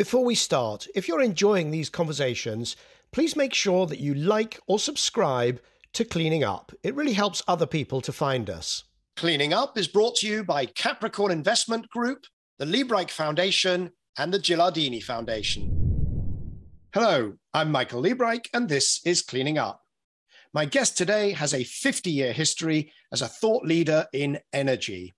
Before we start, if you're enjoying these conversations, please make sure that you like or subscribe to Cleaning Up. It really helps other people to find us. Cleaning Up is brought to you by Capricorn Investment Group, the Liebreich Foundation, and the Gilardini Foundation. Hello, I'm Michael Liebreich, and this is Cleaning Up. My guest today has a 50 year history as a thought leader in energy.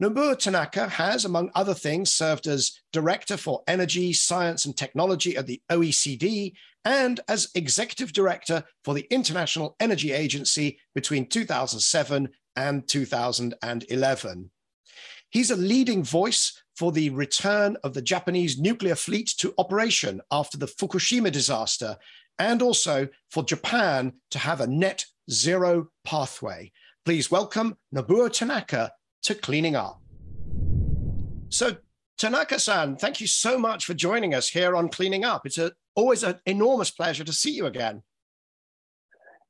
Nobuo Tanaka has, among other things, served as Director for Energy, Science and Technology at the OECD and as Executive Director for the International Energy Agency between 2007 and 2011. He's a leading voice for the return of the Japanese nuclear fleet to operation after the Fukushima disaster, and also for Japan to have a net zero pathway. Please welcome Nobuo Tanaka to cleaning up. So, Tanaka san, thank you so much for joining us here on Cleaning Up. It's a, always an enormous pleasure to see you again.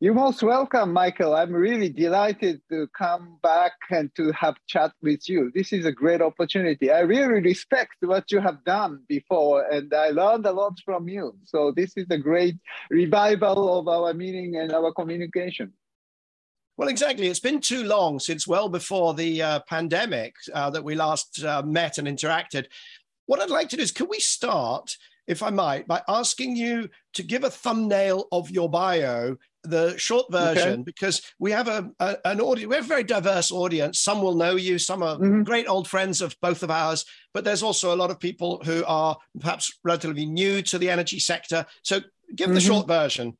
You're most welcome, Michael. I'm really delighted to come back and to have chat with you. This is a great opportunity. I really respect what you have done before, and I learned a lot from you. So this is a great revival of our meeting and our communication. Well, exactly. It's been too long since well before the uh, pandemic uh, that we last uh, met and interacted. What I'd like to do is, can we start, if I might, by asking you to give a thumbnail of your bio, the short version, okay. because we have a, a, an audience, we have a very diverse audience. Some will know you, some are mm-hmm. great old friends of both of ours, but there's also a lot of people who are perhaps relatively new to the energy sector. So give mm-hmm. the short version.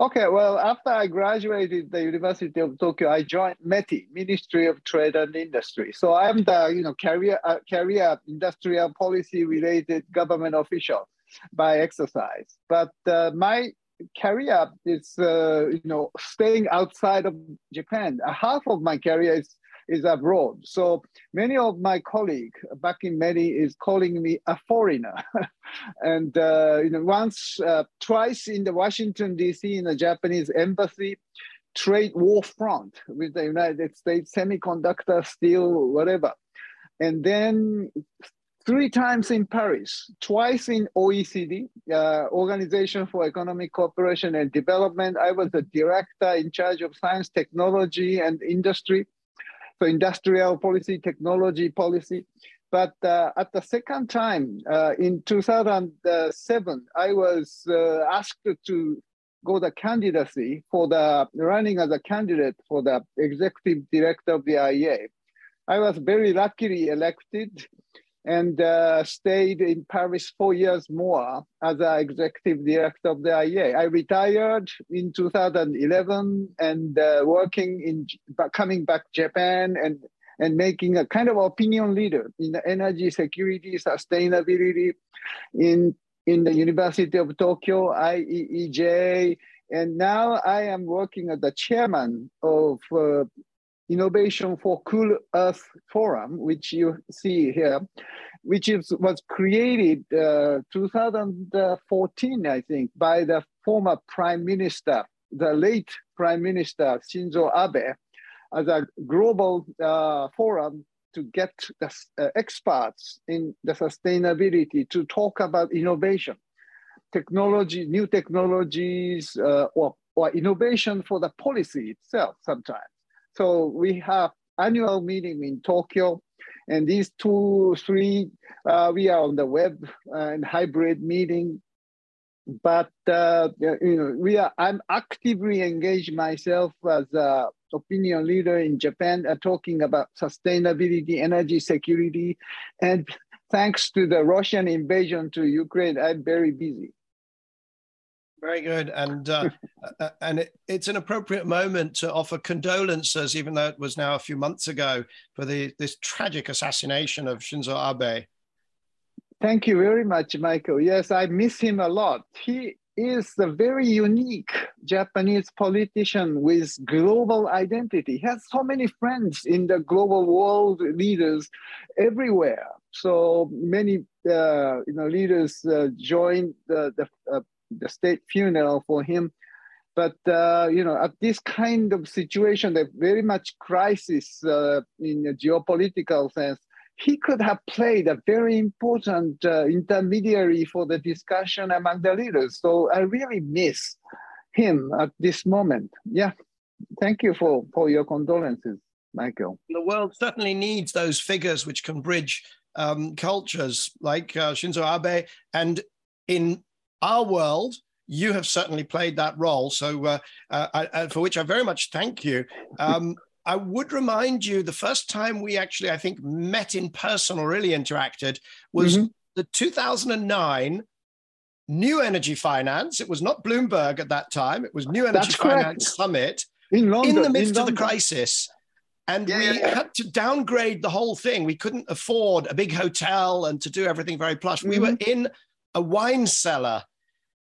Okay, well, after I graduated the University of Tokyo, I joined METI, Ministry of Trade and Industry. So I'm the you know career uh, career industrial policy related government official by exercise. But uh, my career is uh, you know staying outside of Japan. Half of my career is is abroad. So many of my colleagues back in METI is calling me a foreigner. and uh, you know, once, uh, twice in the Washington D.C. in the Japanese embassy, trade war front with the United States, semiconductor, steel, whatever. And then three times in Paris, twice in OECD, uh, Organization for Economic Cooperation and Development. I was the director in charge of science, technology, and industry so industrial policy, technology policy. But uh, at the second time, uh, in 2007, I was uh, asked to go the candidacy for the running as a candidate for the executive director of the IEA. I was very luckily elected and uh, stayed in Paris four years more as an executive director of the IEA. I retired in 2011 and uh, working in coming back Japan and and making a kind of opinion leader in energy security sustainability in in the University of Tokyo IEEJ and now I am working as the chairman of uh, Innovation for Cool Earth Forum, which you see here, which is, was created uh, 2014, I think, by the former Prime Minister, the late Prime Minister Shinzo Abe, as a global uh, forum to get the uh, experts in the sustainability to talk about innovation, technology, new technologies, uh, or, or innovation for the policy itself sometimes. So we have annual meeting in Tokyo, and these two, three, uh, we are on the web and hybrid meeting. But uh, you know, we are. I'm actively engaged myself as a opinion leader in Japan, uh, talking about sustainability, energy security, and thanks to the Russian invasion to Ukraine, I'm very busy. Very good, and uh, and it, it's an appropriate moment to offer condolences, even though it was now a few months ago, for the this tragic assassination of Shinzo Abe. Thank you very much, Michael. Yes, I miss him a lot. He is a very unique Japanese politician with global identity. He has so many friends in the global world leaders everywhere. So many uh, you know leaders uh, joined the, the uh, the state funeral for him. But uh, you know, at this kind of situation, the very much crisis uh, in a geopolitical sense, he could have played a very important uh, intermediary for the discussion among the leaders. So I really miss him at this moment. Yeah, thank you for, for your condolences, Michael. The world certainly needs those figures which can bridge um, cultures like uh, Shinzo Abe. And in our world, you have certainly played that role. So, uh, uh, I, for which I very much thank you. Um, I would remind you the first time we actually, I think, met in person or really interacted was mm-hmm. the 2009 New Energy Finance. It was not Bloomberg at that time, it was New Energy That's Finance correct. Summit in, London, in the midst in of the crisis. And yeah, we yeah. had to downgrade the whole thing. We couldn't afford a big hotel and to do everything very plush. Mm-hmm. We were mm-hmm. in a wine cellar,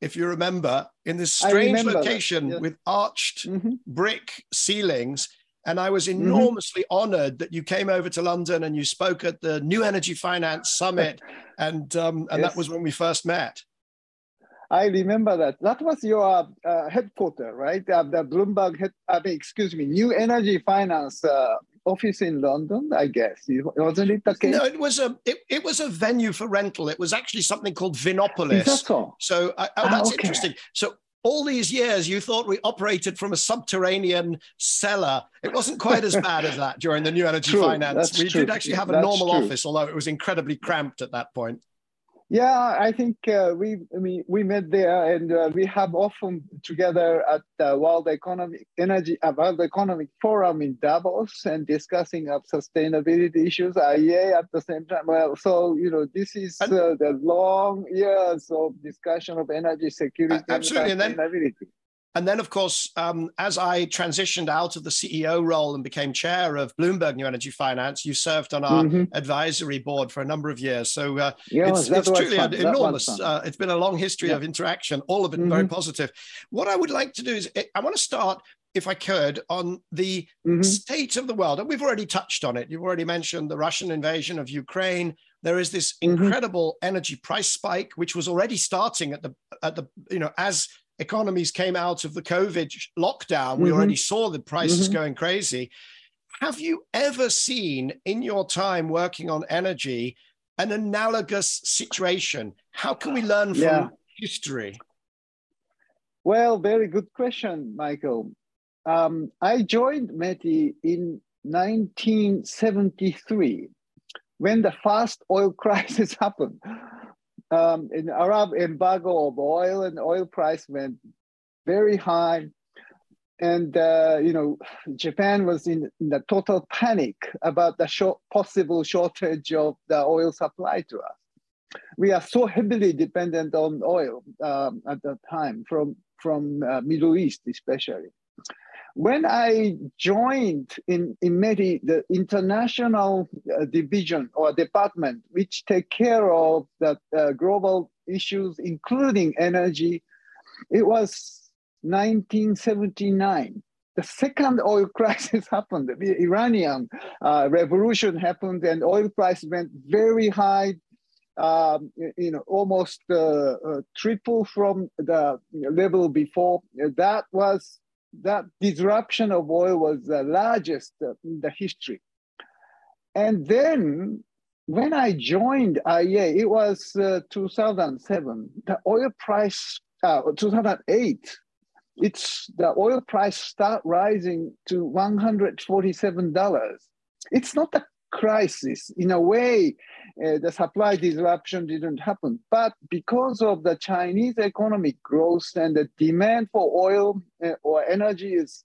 if you remember, in this strange location yeah. with arched mm-hmm. brick ceilings. And I was mm-hmm. enormously mm-hmm. honored that you came over to London and you spoke at the New Energy Finance Summit. and um, and yes. that was when we first met. I remember that. That was your uh, headquarters, right? Uh, the Bloomberg, head, I mean, excuse me, New Energy Finance uh, office in London, I guess. Wasn't it the case? No, it was a it, it was a venue for rental. It was actually something called Vinopolis. so? So uh, oh, that's ah, okay. interesting. So all these years you thought we operated from a subterranean cellar. It wasn't quite as bad as that during the new energy true, finance. We true. did actually have a that's normal true. office, although it was incredibly cramped at that point. Yeah, I think uh, we I mean, we met there, and uh, we have often together at the World Economic Energy uh, World Economic Forum in Davos and discussing of sustainability issues. IEA at the same time. Well, so you know, this is uh, the long years of discussion of energy security absolutely. and sustainability. And then, of course, um, as I transitioned out of the CEO role and became chair of Bloomberg New Energy Finance, you served on our mm-hmm. advisory board for a number of years. So uh, yeah, it's, it's truly fun. enormous. Uh, it's been a long history yeah. of interaction, all of it mm-hmm. very positive. What I would like to do is I want to start if I could, on the mm-hmm. state of the world. And we've already touched on it. You've already mentioned the Russian invasion of Ukraine. There is this mm-hmm. incredible energy price spike, which was already starting at the at the you know as economies came out of the COVID lockdown, we mm-hmm. already saw the prices mm-hmm. going crazy. Have you ever seen in your time working on energy an analogous situation? How can we learn from yeah. history? Well, very good question, Michael. Um, I joined METI in 1973 when the first oil crisis happened um, in Arab embargo of oil and oil price went very high. And, uh, you know, Japan was in, in the total panic about the short, possible shortage of the oil supply to us. We are so heavily dependent on oil um, at that time from, from uh, Middle East especially when I joined in, in METI, the international uh, division or department, which take care of the uh, global issues, including energy, it was 1979. The second oil crisis happened. The Iranian uh, revolution happened, and oil price went very high. Um, you know, almost uh, uh, triple from the level before. That was that disruption of oil was the largest in the history. And then when I joined IEA, it was uh, 2007. The oil price, uh, 2008, it's the oil price start rising to $147. It's not a crisis. In a way, uh, the supply disruption didn't happen. But because of the Chinese economic growth and the demand for oil uh, or energy is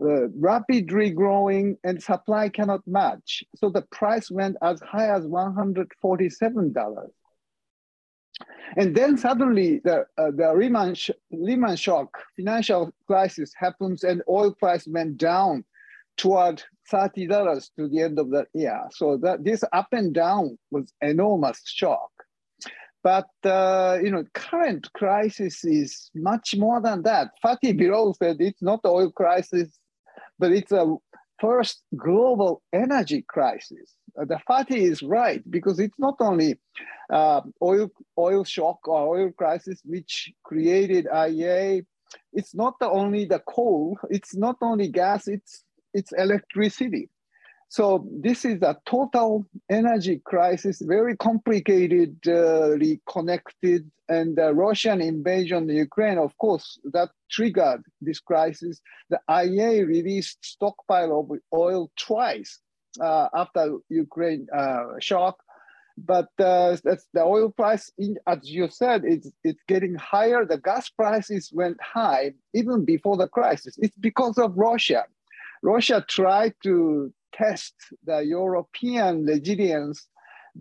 uh, rapidly growing and supply cannot match. So the price went as high as $147. And then suddenly the, uh, the Lehman, sh- Lehman shock, financial crisis happens and oil price went down toward $30 to the end of the year. So that this up and down was enormous shock. But uh, you know, current crisis is much more than that. Fatih Birol said it's not oil crisis, but it's a first global energy crisis. Uh, the Fatih is right because it's not only uh, oil oil shock or oil crisis which created IEA. It's not only the coal. It's not only gas. It's it's electricity. So this is a total energy crisis, very complicatedly uh, connected, and the Russian invasion of Ukraine, of course, that triggered this crisis. The IEA released stockpile of oil twice uh, after Ukraine uh, shock, but uh, the oil price, in, as you said, it's, it's getting higher. The gas prices went high even before the crisis. It's because of Russia. Russia tried to test the European resilience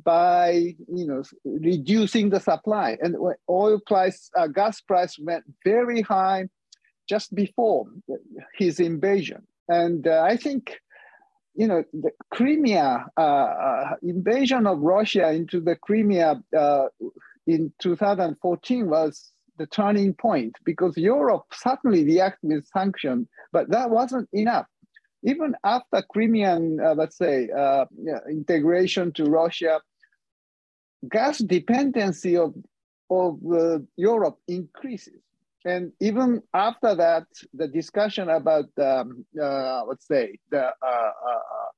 by you know reducing the supply and oil price uh, gas price went very high just before his invasion and uh, i think you know, the Crimea uh, uh, invasion of Russia into the Crimea uh, in 2014 was the turning point because Europe suddenly reacted with sanctions, but that wasn't enough. Even after Crimean, uh, let's say, uh, integration to Russia, gas dependency of, of uh, Europe increases. And even after that, the discussion about, um, uh, let's say, the uh,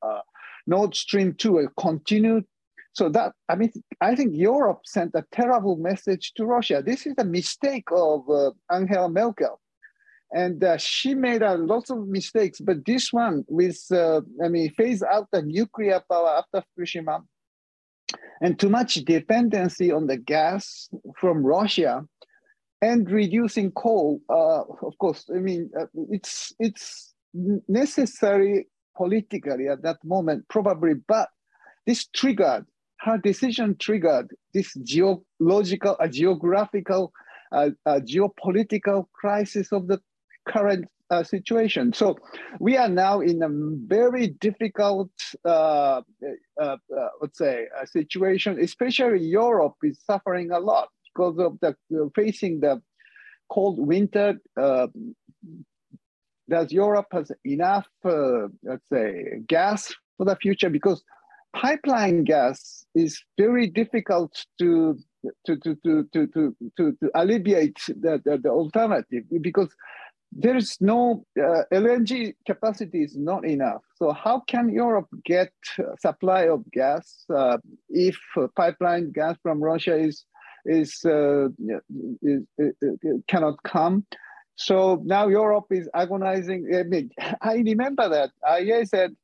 uh, Nord Stream 2 continued. So that, I mean, I think Europe sent a terrible message to Russia. This is a mistake of Angela Merkel. And uh, she made a lot of mistakes, but this one with, I mean, phase out the nuclear power after Fukushima and too much dependency on the gas from Russia and reducing coal, uh, of course, I mean, uh, it's, it's necessary politically at that moment, probably, but this triggered, her decision triggered this geological, uh, geographical, uh, uh, geopolitical crisis of the current uh, situation. So we are now in a very difficult, uh, uh, let's say, situation. Especially Europe is suffering a lot because of the facing the cold winter. Uh, does Europe has enough, uh, let's say, gas for the future? Because pipeline gas is very difficult to to to to to to, to, to alleviate the, the, the alternative because there is no uh, LNG capacity is not enough. So how can Europe get supply of gas uh, if pipeline gas from Russia is is, uh, is, cannot come. So now Europe is agonizing. I, mean, I remember that IEA said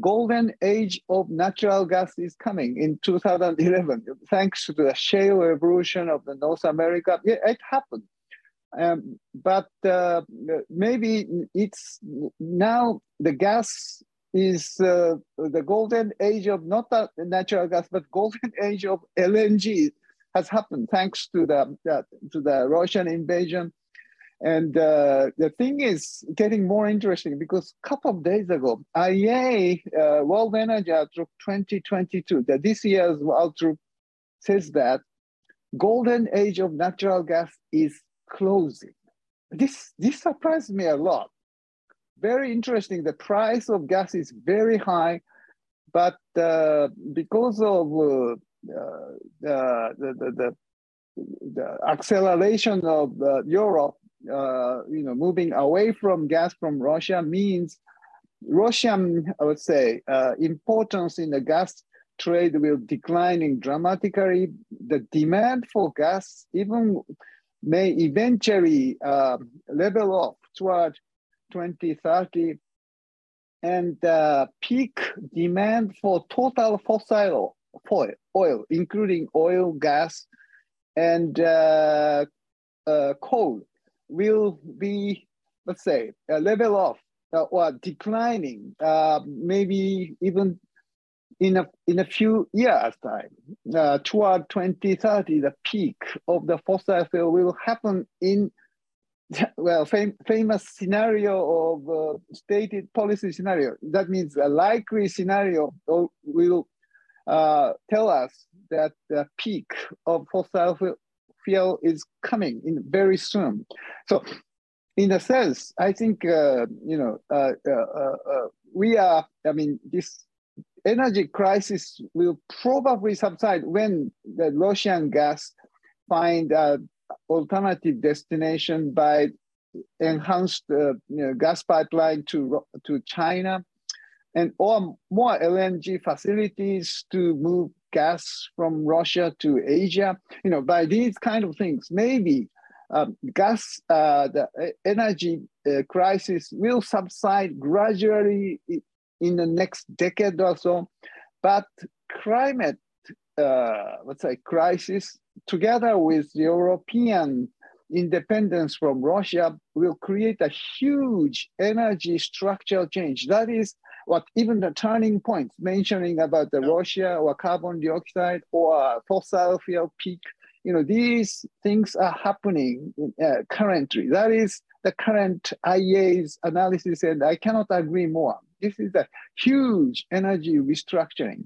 golden age of natural gas is coming in 2011, thanks to the shale revolution of the North America. Yeah, it happened. Um, but uh, maybe it's now the gas is uh, the golden age of not the natural gas, but golden age of LNG has happened thanks to the, the to the Russian invasion. And uh, the thing is getting more interesting because a couple of days ago, IEA uh, World Energy Outlook 2022, that this year's outlook says that golden age of natural gas is closing. This, this surprised me a lot. Very interesting. The price of gas is very high, but uh, because of uh, uh, the, the, the, the, acceleration of uh, Europe, uh, you know, moving away from gas from Russia means Russian, I would say, importance in the gas trade will declining dramatically. The demand for gas even may eventually uh, level off toward 2030 and uh, peak demand for total fossil oil, oil including oil, gas, and uh, uh, coal, will be, let's say, level off uh, or declining, uh, maybe even in a, in a few years' time. Uh, toward 2030, the peak of the fossil fuel will happen in well, fam famous scenario of uh, stated policy scenario. That means a likely scenario will uh, tell us that the peak of fossil fuel is coming in very soon. So, in a sense, I think uh, you know uh, uh, we are. I mean, this energy crisis will probably subside when the Russian gas find an alternative destination by enhanced you know, gas pipeline to to China and or more LNG facilities to move gas from Russia to Asia. You know, by these kind of things, maybe um, gas, uh, the energy uh, crisis will subside gradually in the next decade or so. But climate, uh, let's say, crisis, together with European independence from Russia, will create a huge energy structural change. That is what even the turning points mentioning about the Russia or carbon dioxide or fossil fuel peak you know, these things are happening uh, currently. That is the current IEA's analysis, and I cannot agree more. This is a huge energy restructuring.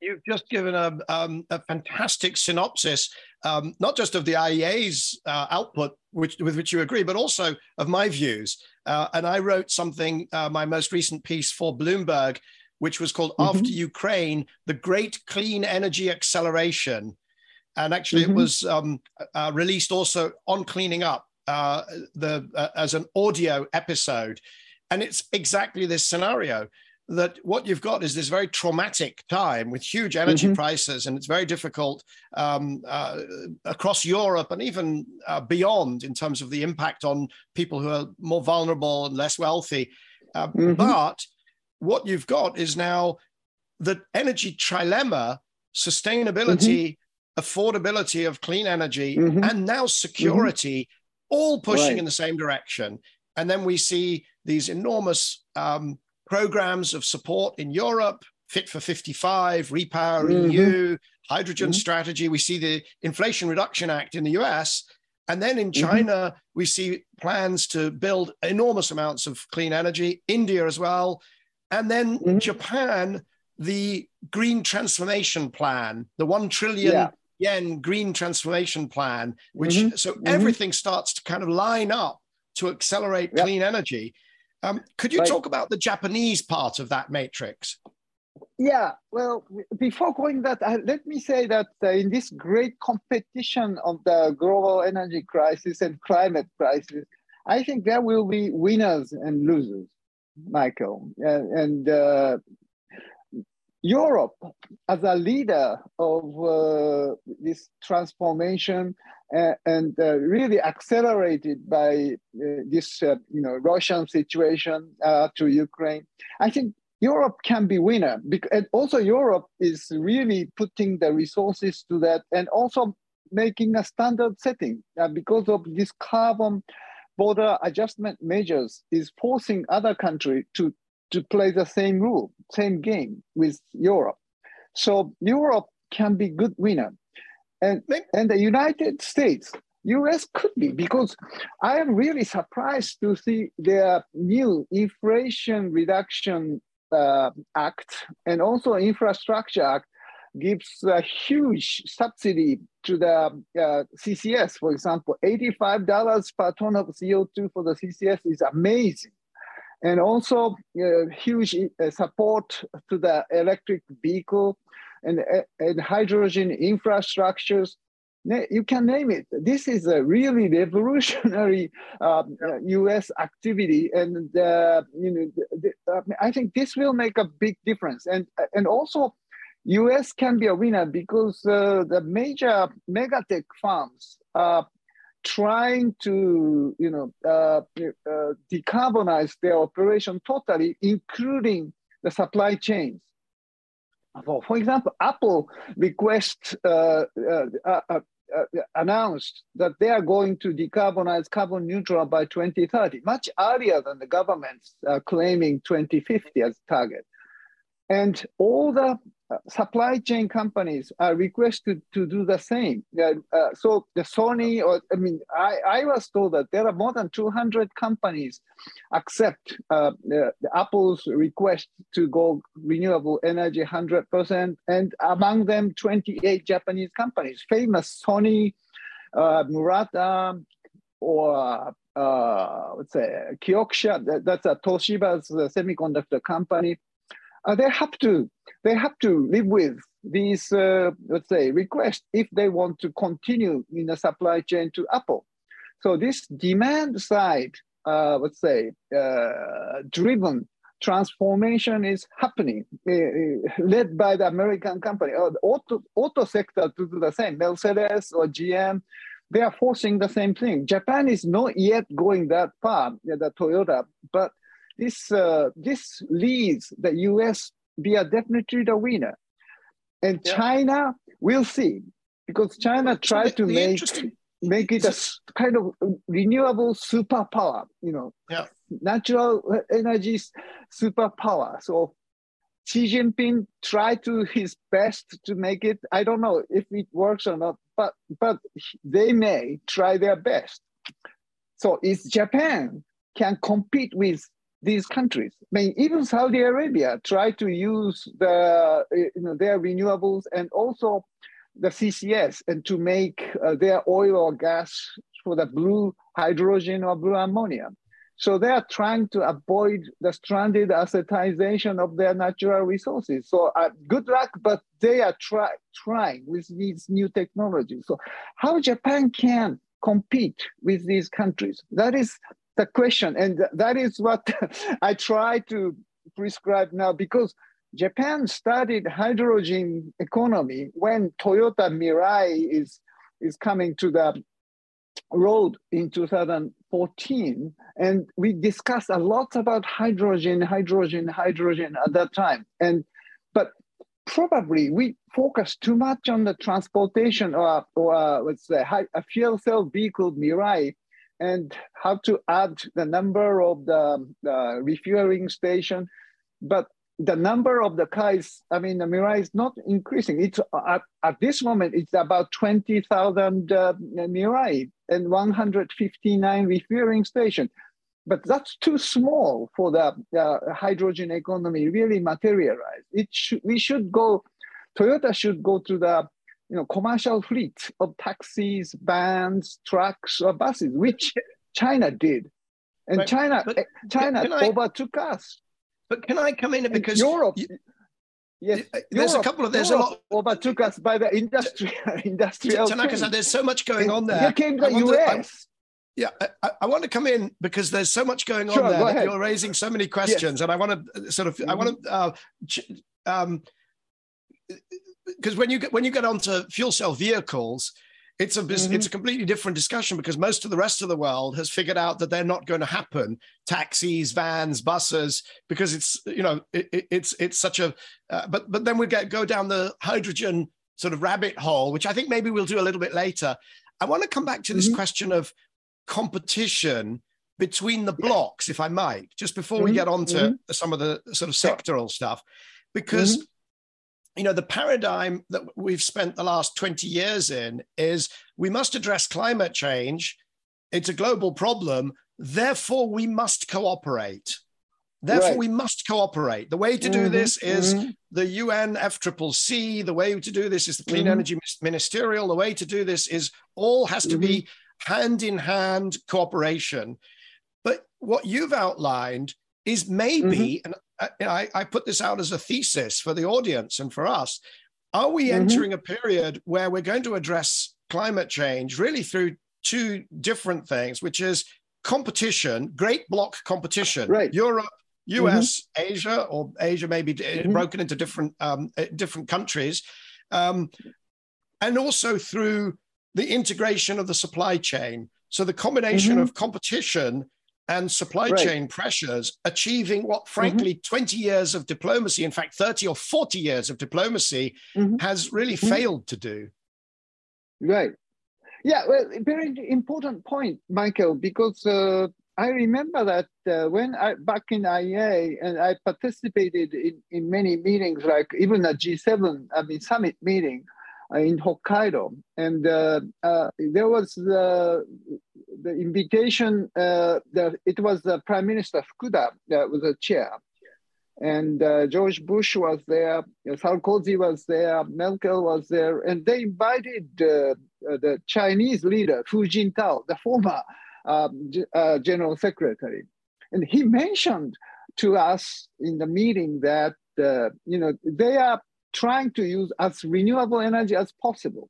You've just given a, um, a fantastic synopsis, um, not just of the IEA's uh, output, which, with which you agree, but also of my views. Uh, and I wrote something, uh, my most recent piece for Bloomberg, which was called mm-hmm. After Ukraine, the Great Clean Energy Acceleration and actually mm-hmm. it was um, uh, released also on cleaning up uh, the uh, as an audio episode and it's exactly this scenario that what you've got is this very traumatic time with huge energy mm-hmm. prices and it's very difficult um, uh, across europe and even uh, beyond in terms of the impact on people who are more vulnerable and less wealthy uh, mm-hmm. but what you've got is now the energy trilemma sustainability affordability of clean energy, mm-hmm. and now security, mm-hmm. all pushing right. in the same direction. And then we see these enormous um, programs of support in Europe, Fit for 55, Repower mm-hmm. EU, hydrogen mm-hmm. strategy. We see the Inflation Reduction Act in the US. And then in mm-hmm. China, we see plans to build enormous amounts of clean energy, India as well. And then mm-hmm. Japan, the green transformation plan, the 1 trillion yeah yen green transformation plan, which mm-hmm. so mm-hmm. everything starts to kind of line up to accelerate yep. clean energy. Um, could you right. talk about the Japanese part of that matrix? Yeah, well, before going that, uh, let me say that uh, in this great competition of the global energy crisis and climate crisis, I think there will be winners and losers, Michael. Uh, and uh, Europe, as a leader of uh, this transformation uh, and uh, really accelerated by uh, this, uh, you know, Russian situation uh, to Ukraine, I think Europe can be winner. Because, and also Europe is really putting the resources to that and also making a standard setting because of this carbon border adjustment measures is forcing other countries to to play the same rule, same game with Europe. So Europe can be good winner. And, and the United States, US could be, because I am really surprised to see their new Inflation Reduction uh, Act and also Infrastructure Act gives a huge subsidy to the uh, CCS, for example, $85 per ton of CO2 for the CCS is amazing and also uh, huge uh, support to the electric vehicle and, uh, and hydrogen infrastructures. You can name it. This is a really revolutionary um. U.S. activity, and uh, you know, the, I think this will make a big difference. And and also, U.S. can be a winner because uh, the major megatech firms trying to you know uh, uh, decarbonize their operation totally, including the supply chains. For, for example, Apple request uh, uh, uh, uh, announced that they are going to decarbonize carbon neutral by 2030, much earlier than the government's claiming 2050 as target. And all the supply chain companies are requested to do the same. Uh, so the Sony, or I mean, I, I was told that there are more than 200 companies accept uh, the, the Apple's request to go renewable energy 100%, and among them 28 Japanese companies, famous Sony, uh, Murata, or uh, let's say Kioxia, that, that's a Toshiba's uh, semiconductor company uh, they have to they have to live with these uh, let's say requests if they want to continue in the supply chain to Apple. So this demand side, uh, let's say, uh, driven transformation is happening, uh, led by the American company. Uh, the auto, auto sector to do the same, Mercedes or GM, they are forcing the same thing. Japan is not yet going that far, the Toyota, but this uh, this leads the US be a definitely the winner. And yeah. China, we'll see, because China tried to make make it a kind of renewable superpower, you know, yeah. natural energy superpower. So Xi Jinping tried to his best to make it. I don't know if it works or not, but but they may try their best. So is Japan can compete with these countries. I mean, even Saudi Arabia tried to use the you know their renewables and also the CCS and to make uh, their oil or gas for the blue hydrogen or blue ammonia. So they are trying to avoid the stranded assetization of their natural resources. So uh, good luck, but they are try, trying with these new technologies. So how Japan can compete with these countries? That is the question. And that is what I try to prescribe now because Japan started hydrogen economy when Toyota Mirai is, is coming to the road in 2014. And we discussed a lot about hydrogen, hydrogen, hydrogen at that time. And but probably we focus too much on the transportation or, or uh, let's say a fuel cell vehicle Mirai and how to add the number of the, refueling station. But the number of the cars, I mean, the Mirai is not increasing. It's at, at this moment, it's about 20,000 uh, Mirai and 159 refueling stations. But that's too small for the uh, hydrogen economy really materialize. It should, we should go, Toyota should go to the you know, commercial fleet of taxis, vans, trucks, or buses, which China did. And right. China, but China can, can overtook I, us. But can I come in because Europe? You, yes, there's Europe, a couple of there's Europe a lot overtook us by the industry, industrial. Tanaka there's so much going on there. Here came the US. yeah, I, I, want to come in because there's so much going on sure, there. You're raising so many questions, yes. and I want to sort of, mm-hmm. I want to, uh, um, because when you get when you get onto fuel cell vehicles, it's a mm-hmm. it's a completely different discussion because most of the rest of the world has figured out that they're not going to happen. Taxis, vans, buses, because it's you know it, it's it's such a uh, but but then we get go down the hydrogen sort of rabbit hole, which I think maybe we'll do a little bit later. I want to come back to this mm-hmm. question of competition between the blocks, if I might, just before mm-hmm. we get on to mm-hmm. some of the sort of sectoral stuff, because mm-hmm you know the paradigm that we've spent the last 20 years in is we must address climate change it's a global problem therefore we must cooperate therefore right. we must cooperate the way to do mm-hmm. this is mm-hmm. the un fccc the way to do this is the clean mm-hmm. energy ministerial the way to do this is all has to be mm-hmm. hand in hand cooperation but what you've outlined is maybe, mm-hmm. and I, I, put this out as a thesis for the audience and for us, are we mm-hmm. entering a period where we're going to address climate change really through two different things, which is competition, great block competition, right. Europe, US, mm-hmm. Asia, or Asia maybe mm-hmm. broken into different um, uh, different countries, um, and also through the integration of the supply chain. So the combination mm-hmm. of competition and supply right. chain pressures, achieving what, frankly, mm-hmm. 20 years of diplomacy, in fact, 30 or 40 years of diplomacy, mm-hmm. has really mm-hmm. failed to do. Right. Yeah, well, very important point, Michael, because uh, I remember that uh, when I back in IEA and I participated in, in many meetings, like even a G7, I mean, summit meeting uh, in Hokkaido. And uh, uh, there was the the invitation, uh, it was the Prime Minister Fukuda that was the chair. And uh, George Bush was there, Sarkozy was there, Merkel was there, and they invited uh, the Chinese leader, Hu Jintao, the former um, uh, General Secretary. And he mentioned to us in the meeting that, uh, you know, they are trying to use as renewable energy as possible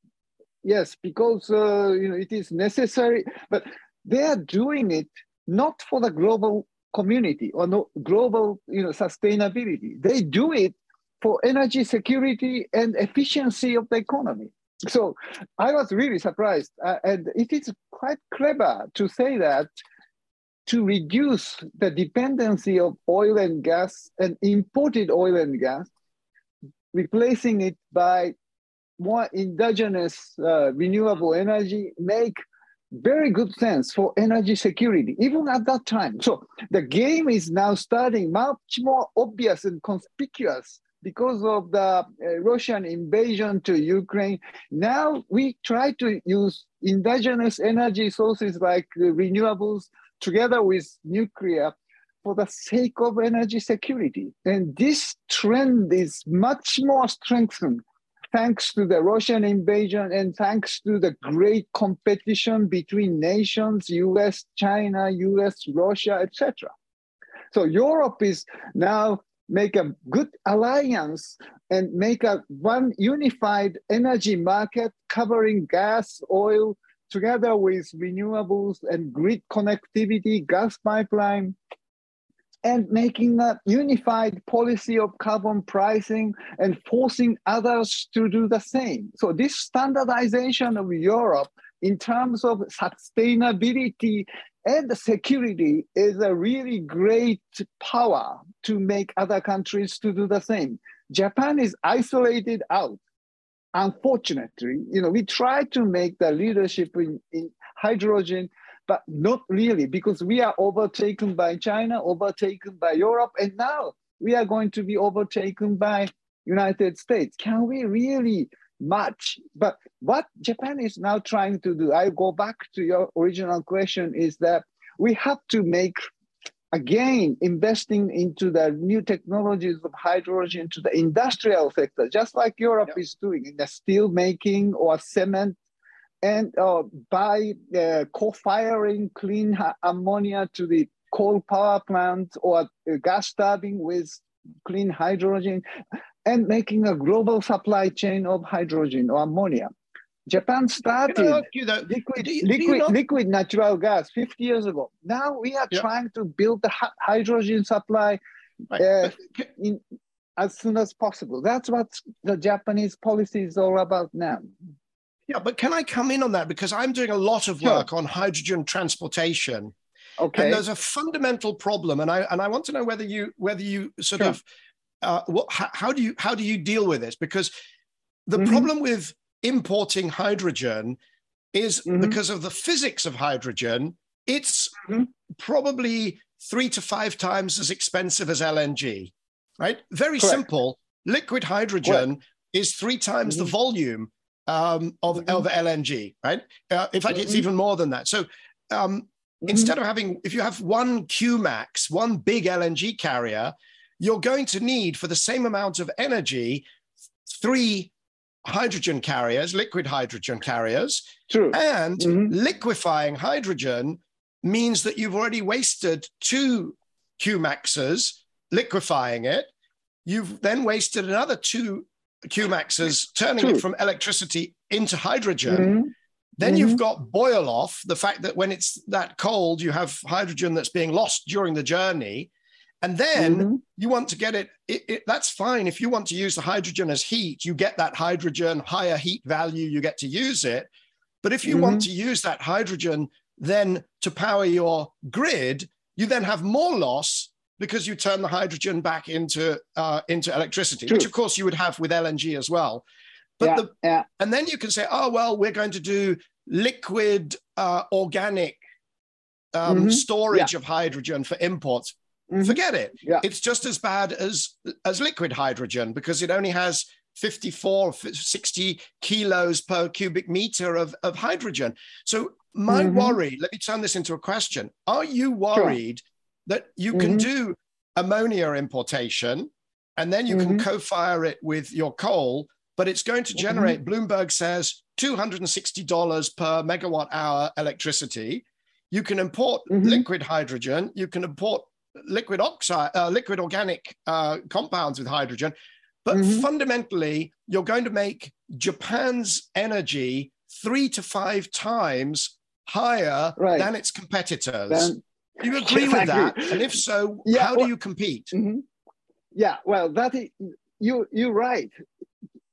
yes, because uh, you know it is necessary, but they are doing it not for the global community or no global you know sustainability. They do it for energy security and efficiency of the economy. So I was really surprised, uh, and it is quite clever to say that to reduce the dependency of oil and gas and imported oil and gas, replacing it by more indigenous uh, renewable energy make very good sense for energy security, even at that time. So the game is now starting much more obvious and conspicuous because of the uh, Russian invasion to Ukraine. Now we try to use indigenous energy sources like renewables together with nuclear for the sake of energy security. And this trend is much more strengthened thanks to the Russian invasion and thanks to the great competition between nations, US, China, US, Russia, etc. So Europe is now make a good alliance and make a one unified energy market covering gas, oil, together with renewables and grid connectivity, gas pipeline, and making a unified policy of carbon pricing and forcing others to do the same. So this standardization of Europe in terms of sustainability and security is a really great power to make other countries to do the same. Japan is isolated out. Unfortunately, you know, we try to make the leadership in, in hydrogen but not really because we are overtaken by China, overtaken by Europe, and now we are going to be overtaken by United States. Can we really match? But what Japan is now trying to do, I go back to your original question, is that we have to make again investing into the new technologies of hydrogen to the industrial sector, just like Europe is doing in the steel making or cement and uh, by uh, co-firing clean ammonia to the coal power plant or uh, gas turbine with clean hydrogen and making a global supply chain of hydrogen or ammonia. Japan started liquid, liquid, not... liquid natural gas 50 years ago. Now we are yep. trying to build the hydrogen supply right. uh, in, as soon as possible. That's what the Japanese policy is all about now. Yeah, but can I come in on that because I'm doing a lot of work sure. on hydrogen transportation. Okay. And there's a fundamental problem, and I and I want to know whether you whether you sort sure. of uh, what how, how, do you how do you deal with this? Because the mm-hmm. problem with importing hydrogen is mm-hmm. because of the physics of hydrogen. It's mm-hmm. probably three to five times as expensive as LNG. Right? Very Correct. simple. Liquid hydrogen Correct. is three times the mm-hmm. volume um, of, mm-hmm. of LNG, right? Uh, in fact, mm-hmm. it's even more than that. So um, mm-hmm. instead of having, if you have one QMax, one big LNG carrier, you're going to need for the same amount of energy, three hydrogen carriers, liquid hydrogen carriers. True. And mm-hmm. liquefying hydrogen means that you've already wasted two QMaxes liquefying it. You've then wasted another two QMaxes, turning True. it from electricity into hydrogen. Mm-hmm. Then mm-hmm. you've got boil off, the fact that when it's that cold, you have hydrogen that's being lost during the journey. And then mm-hmm. you want to get it, it, it, that's fine. If you want to use the hydrogen as heat, you get that hydrogen, higher heat value, you get to use it. But if you want mm-hmm. to use that hydrogen then to power your grid, you then have more loss because you turn the hydrogen back into uh, into electricity, True. which of course you would have with LNG as well. But yeah, the, yeah. and then you can say, oh well, we're going to do liquid uh, organic um, mm-hmm. storage yeah. of hydrogen for imports. Mm-hmm. Forget it. Yeah. It's just as bad as as liquid hydrogen because it only has 54 60 kilos per cubic meter of, of hydrogen. So my mm-hmm. worry, let me turn this into a question. Are you worried that you can mm-hmm. do ammonia importation and then you mm-hmm. can co-fire it with your coal but it's going to mm-hmm. generate mm-hmm. bloomberg says $260 per megawatt hour electricity you can import mm-hmm. liquid hydrogen you can import liquid oxide uh, liquid organic uh, compounds with hydrogen but mm-hmm. fundamentally you're going to make japan's energy three to five times higher right. than its competitors You agree with that? And if so, yeah, how well, do you compete? Mm-hmm. Yeah, well, that is, you you're right.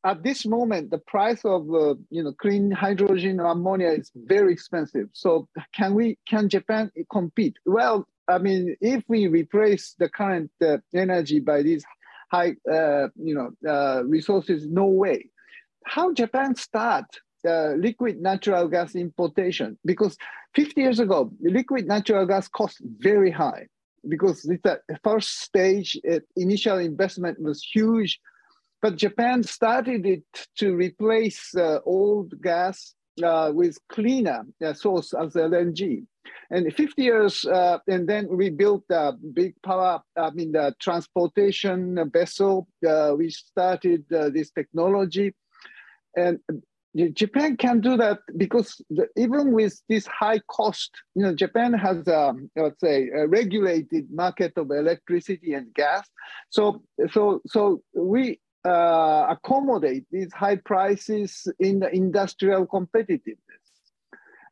At this moment, the price of uh, you know clean hydrogen or ammonia is very expensive. So can we can Japan compete? Well, I mean, if we replace the current uh, energy by these high uh, you know uh, resources, no way. How Japan start uh, liquid natural gas importation because 50 years ago, liquid natural gas cost very high because it's the first stage uh, initial investment was huge, but Japan started it to replace uh, old gas uh, with cleaner uh, source as LNG. And 50 years, and then we built a big power, I mean, the transportation vessel. we started this technology. And Japan can do that because the, even with this high cost, you know, Japan has, a, let's say, a regulated market of electricity and gas. So, so, so we uh, accommodate these high prices in the industrial competitiveness.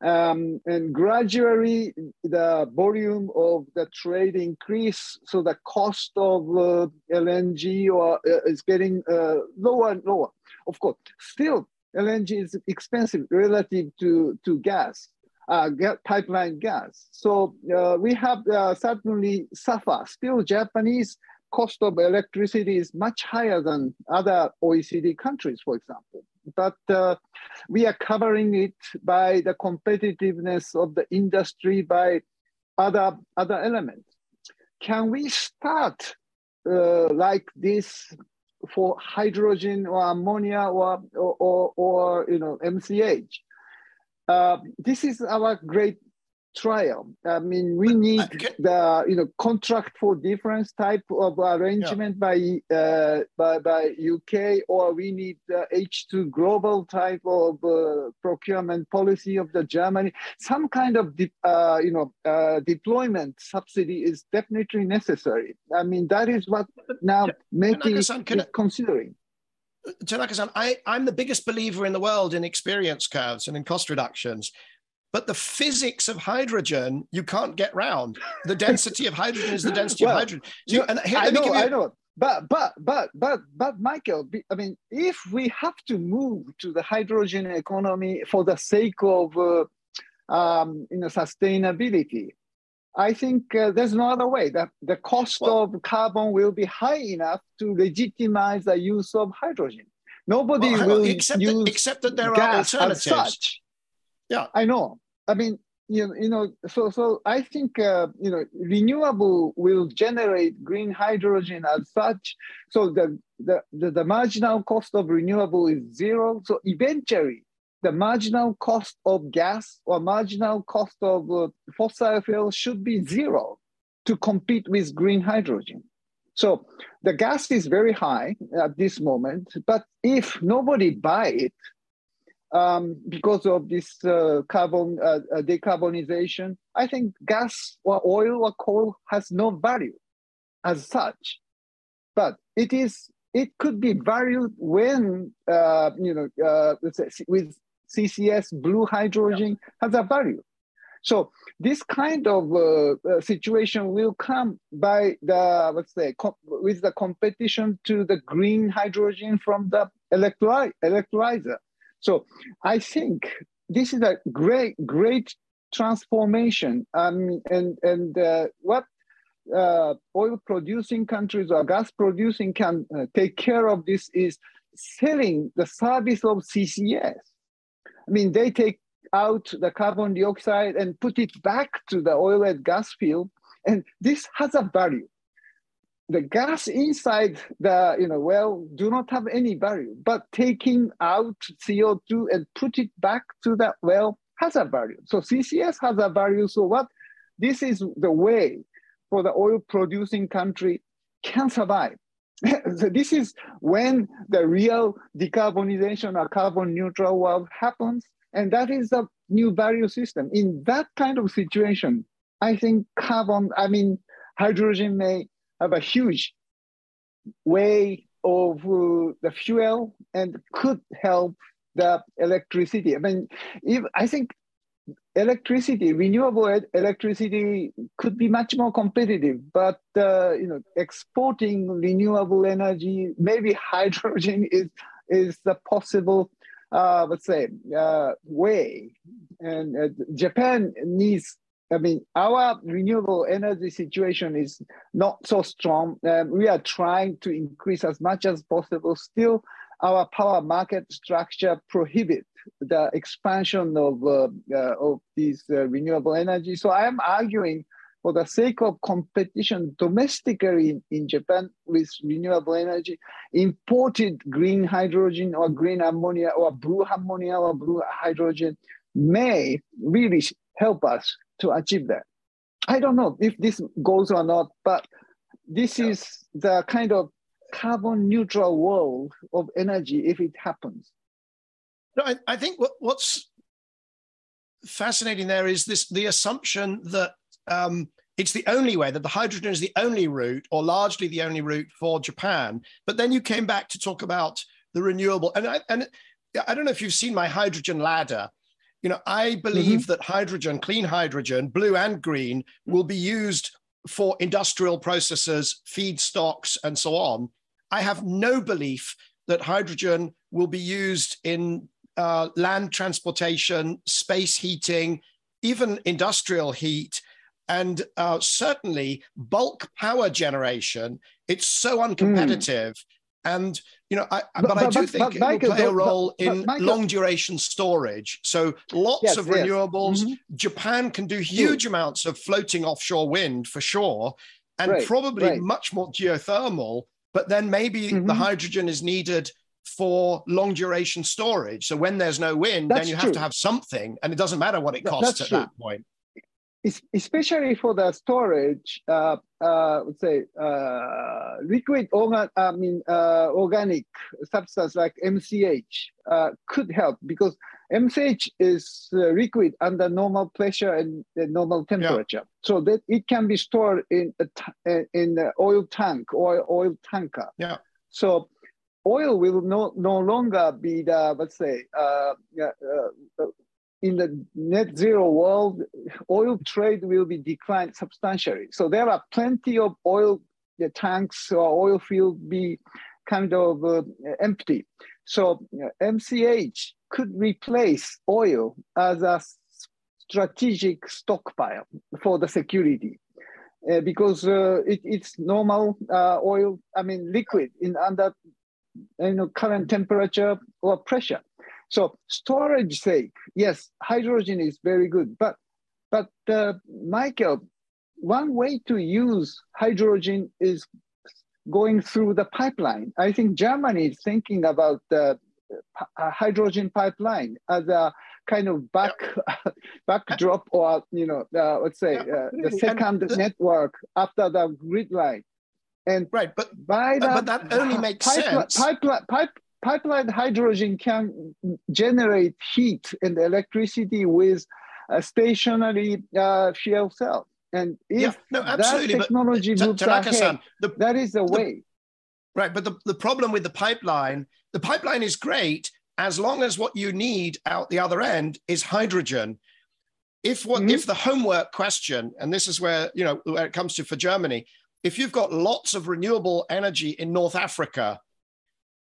Um, and gradually the volume of the trade increase, so the cost of uh, LNG or, uh, is getting uh, lower and lower. Of course, still LNG is expensive relative to, to gas, uh, pipeline gas. So uh, we have uh, certainly suffer. Still, Japanese cost of electricity is much higher than other OECD countries, for example. But uh, we are covering it by the competitiveness of the industry, by other, other elements. Can we start uh, like this for hydrogen or ammonia or, or, or, or you know, MCH? Uh, this is our great trial. I mean, we need the you know contract for difference type of arrangement yeah. by uh, by by UK, or we need H2 global type of uh, procurement policy of the Germany. Some kind of de- uh, you know uh, deployment subsidy is definitely necessary. I mean, that is what now METI is considering. Tanaka-san, I, I'm the biggest believer in the world in experience curves and in cost reductions. But the physics of hydrogen, you can't get round. The density of hydrogen is the density well, of hydrogen. So, and here, I know, you... I know. But but but but but Michael, I mean, if we have to move to the hydrogen economy for the sake of uh, um, you know sustainability, I think uh, there's no other way. That the cost well, of carbon will be high enough to legitimize the use of hydrogen. Nobody well, will except use that, except that there are alternatives. Yeah, I know. I mean, you you know, so so I think uh, you know, renewable will generate green hydrogen as such. So the, the the the marginal cost of renewable is zero. So eventually, the marginal cost of gas or marginal cost of uh, fossil fuel should be zero to compete with green hydrogen. So the gas is very high at this moment, but if nobody buy it, um, because of this uh, carbon uh, uh, decarbonization, I think gas or oil or coal has no value as such, but it is it could be valued when uh, you know uh, with CCS blue hydrogen has a value. So this kind of uh, situation will come by the let's say with the competition to the green hydrogen from the electroly- electrolyzer. So I think this is a great, great transformation. Um, and and uh, what uh, oil producing countries or gas producing can uh, take care of this is selling the service of CCS. I mean, they take out the carbon dioxide and put it back to the oil and gas field, and this has a value the gas inside the you know well do not have any value but taking out co2 and put it back to that well has a value. So ccs has a value. So what? This is the way for the oil producing country can survive. So this is when the real decarbonization or carbon neutral world happens and that is a new value system. In that kind of situation i think carbon i mean hydrogen may have a huge way of uh, the fuel and could help the electricity. I mean, if, I think electricity, renewable electricity could be much more competitive, but uh, you know, exporting renewable energy, maybe hydrogen is is the possible, uh, let's say, uh, way. And uh, Japan needs. I mean, our renewable energy situation is not so strong. Um, we are trying to increase as much as possible. Still, our power market structure prohibit the expansion of, uh, uh, of these uh, renewable energy. So I am arguing for the sake of competition domestically in, in Japan with renewable energy, imported green hydrogen or green ammonia or blue ammonia or blue hydrogen may really help us to achieve that. I don't know if this goes or not, but this is the kind of carbon neutral world of energy if it happens. No, I, I think what, what's fascinating there is this the assumption that um, it's the only way that the hydrogen is the only route or largely the only route for Japan. But then you came back to talk about the renewable, and I, and I don't know if you've seen my hydrogen ladder. You know, I believe mm-hmm. that hydrogen, clean hydrogen, blue and green, will be used for industrial processes, feedstocks, and so on. I have no belief that hydrogen will be used in uh, land transportation, space heating, even industrial heat, and uh, certainly bulk power generation. It's so uncompetitive. Mm. And you know, I, but, but, I do but, think it Michael, will play a role in Michael, long duration storage. So lots yes, of renewables. Yes. Mm-hmm. Japan can do huge mm. amounts of floating offshore wind for sure, and right, probably right. much more geothermal. But then maybe mm-hmm. the hydrogen is needed for long duration storage. So when there's no wind, That's then you true. have to have something, and it doesn't matter what it costs That's at true. that point. Especially for the storage, uh, uh, let's say uh, liquid organ, I mean uh, organic substance like MCH uh, could help because MCH is uh, liquid under normal pressure and normal temperature, yeah. so that it can be stored in a t- in an oil tank or oil tanker. Yeah. So oil will no, no longer be the, let's say, uh, uh, in the net zero world, oil trade will be declined substantially. So there are plenty of oil tanks or oil field be kind of uh, empty. So MCH could replace oil as a strategic stockpile for the security. Uh, because uh, it, it's normal uh, oil, I mean liquid in under you know, current temperature or pressure. So storage sake, yes, hydrogen is very good, but but uh, Michael, one way to use hydrogen is going through the pipeline. I think Germany is thinking about the uh, hydrogen pipeline as a kind of back yeah. backdrop or you know uh, let's say uh, the second the, network after the grid line and right, but by that, but that only makes pipeline, sense. Pipeline, pipe, pipeline hydrogen can generate heat and electricity with a stationary uh, fuel cell. And if yeah, no, absolutely. that technology but, moves ahead, the, that is the, the way. Right, but the, the problem with the pipeline, the pipeline is great as long as what you need out the other end is hydrogen. If what mm-hmm. if the homework question, and this is where you know where it comes to for Germany, if you've got lots of renewable energy in North Africa,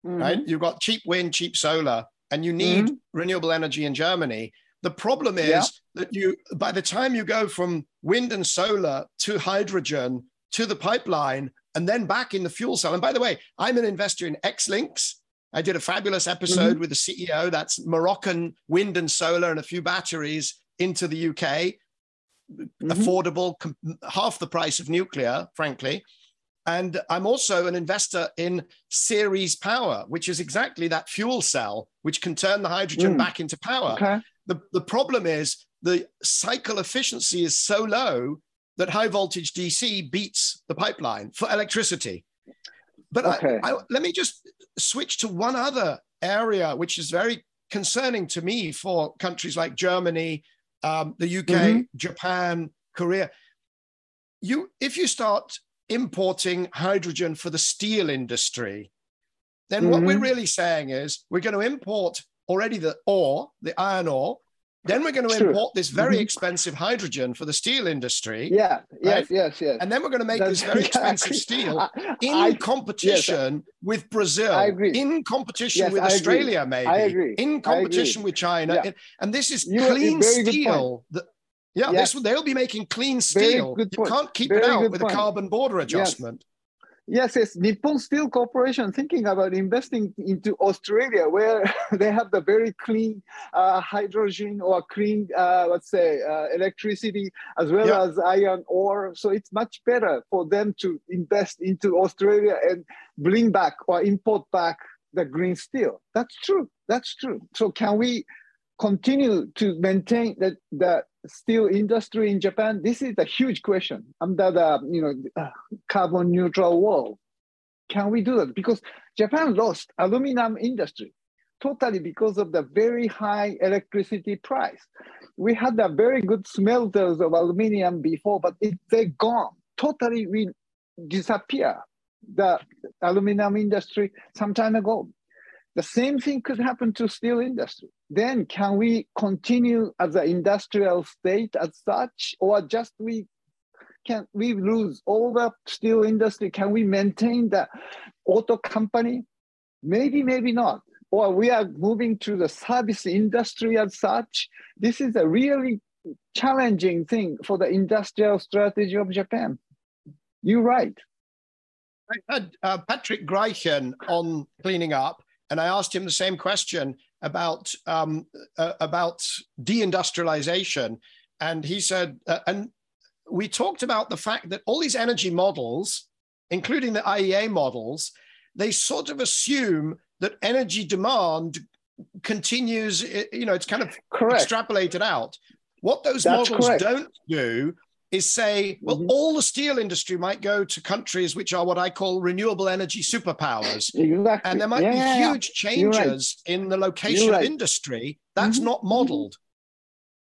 mm-hmm. right? You've got cheap wind, cheap solar, and you need mm-hmm. renewable energy in Germany. The problem is yeah. that you, by the time you go from wind and solar to hydrogen to the pipeline and then back in the fuel cell. And by the way, I'm an investor in Xlinks. I did a fabulous episode mm-hmm. with the CEO. That's Moroccan wind and solar and a few batteries into the UK mm-hmm. affordable, com- half the price of nuclear, frankly. And I'm also an investor in Ceres Power, which is exactly that fuel cell, which can turn the hydrogen mm. back into power. Okay. The, the problem is the cycle efficiency is so low that high voltage DC beats the pipeline for electricity. But okay. I, I, let me just switch to one other area, which is very concerning to me for countries like Germany, um, the UK, mm-hmm. Japan, Korea. You, if you start importing hydrogen for the steel industry, then mm-hmm. what we're mm-hmm. really saying is we're going to import already the ore, the iron ore, then we're going to True. import this very mm-hmm. expensive hydrogen for the steel industry. Yeah, yes, yes, yes. And then we're going to make That's, this very expensive steel I, in I, competition yes, with Brazil, I agree. in competition yes, with Australia, maybe. I agree. In competition with China. Yeah. And this is you clean steel. That, yeah, yes. this they'll be making clean steel. You can't keep very it out with point. a carbon border adjustment. Yes, yes. Nippon Steel Corporation thinking about investing into Australia, where they have the very clean uh, hydrogen or clean, uh, let's say, uh, electricity as well as iron ore. So it's much better for them to invest into Australia and bring back or import back the green steel. That's true. That's true. So can we continue to maintain the, the steel industry in Japan? This is a huge question under the you know carbon neutral world. Can we do that? Because Japan lost aluminum industry totally because of the very high electricity price. We had a very good smelters of aluminum before, but it, they're gone. Totally we disappear the aluminum industry some time ago. The same thing could happen to steel industry. Then can we continue as an industrial state as such, or just we can we lose all the steel industry? Can we maintain the auto company? Maybe, maybe not. Or we are moving to the service industry as such. This is a really challenging thing for the industrial strategy of Japan. You're right. I had uh, Patrick Graichen on cleaning up, and I asked him the same question about um, uh, about deindustrialization, and he said, uh, and we talked about the fact that all these energy models, including the IEA models, they sort of assume that energy demand continues. You know, it's kind of correct. extrapolated out. What those That's models correct. don't do is say, well, mm-hmm. all the steel industry might go to countries which are what I call renewable energy superpowers. Exactly. And there might yeah, be huge changes right. in the location right. of industry. That's mm-hmm. not modeled.